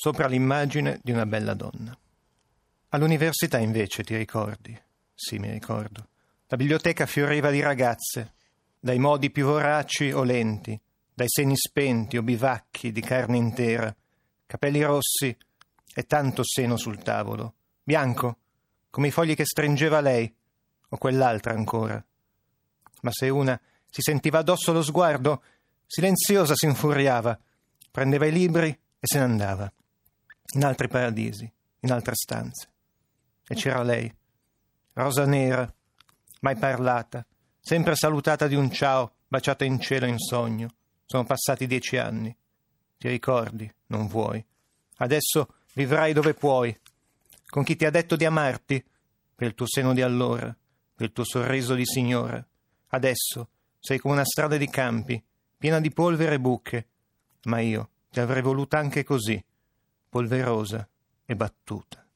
sopra l'immagine di una bella donna. All'università invece ti ricordi? Sì, mi ricordo. La biblioteca fioriva di ragazze, dai modi più voraci o lenti, dai seni spenti o bivacchi di carne intera, capelli rossi e tanto seno sul tavolo, bianco, come i fogli che stringeva lei, o quell'altra ancora. Ma se una si sentiva addosso lo sguardo, silenziosa si infuriava, prendeva i libri e se ne andava, in altri paradisi, in altre stanze. E c'era lei, rosa nera, mai parlata, sempre salutata di un ciao, baciata in cielo in sogno. Sono passati dieci anni. Ti ricordi, non vuoi. Adesso vivrai dove puoi, con chi ti ha detto di amarti, per il tuo seno di allora, per il tuo sorriso di signora. Adesso sei come una strada di campi, piena di polvere e buche, ma io ti avrei voluta anche così, polverosa e battuta.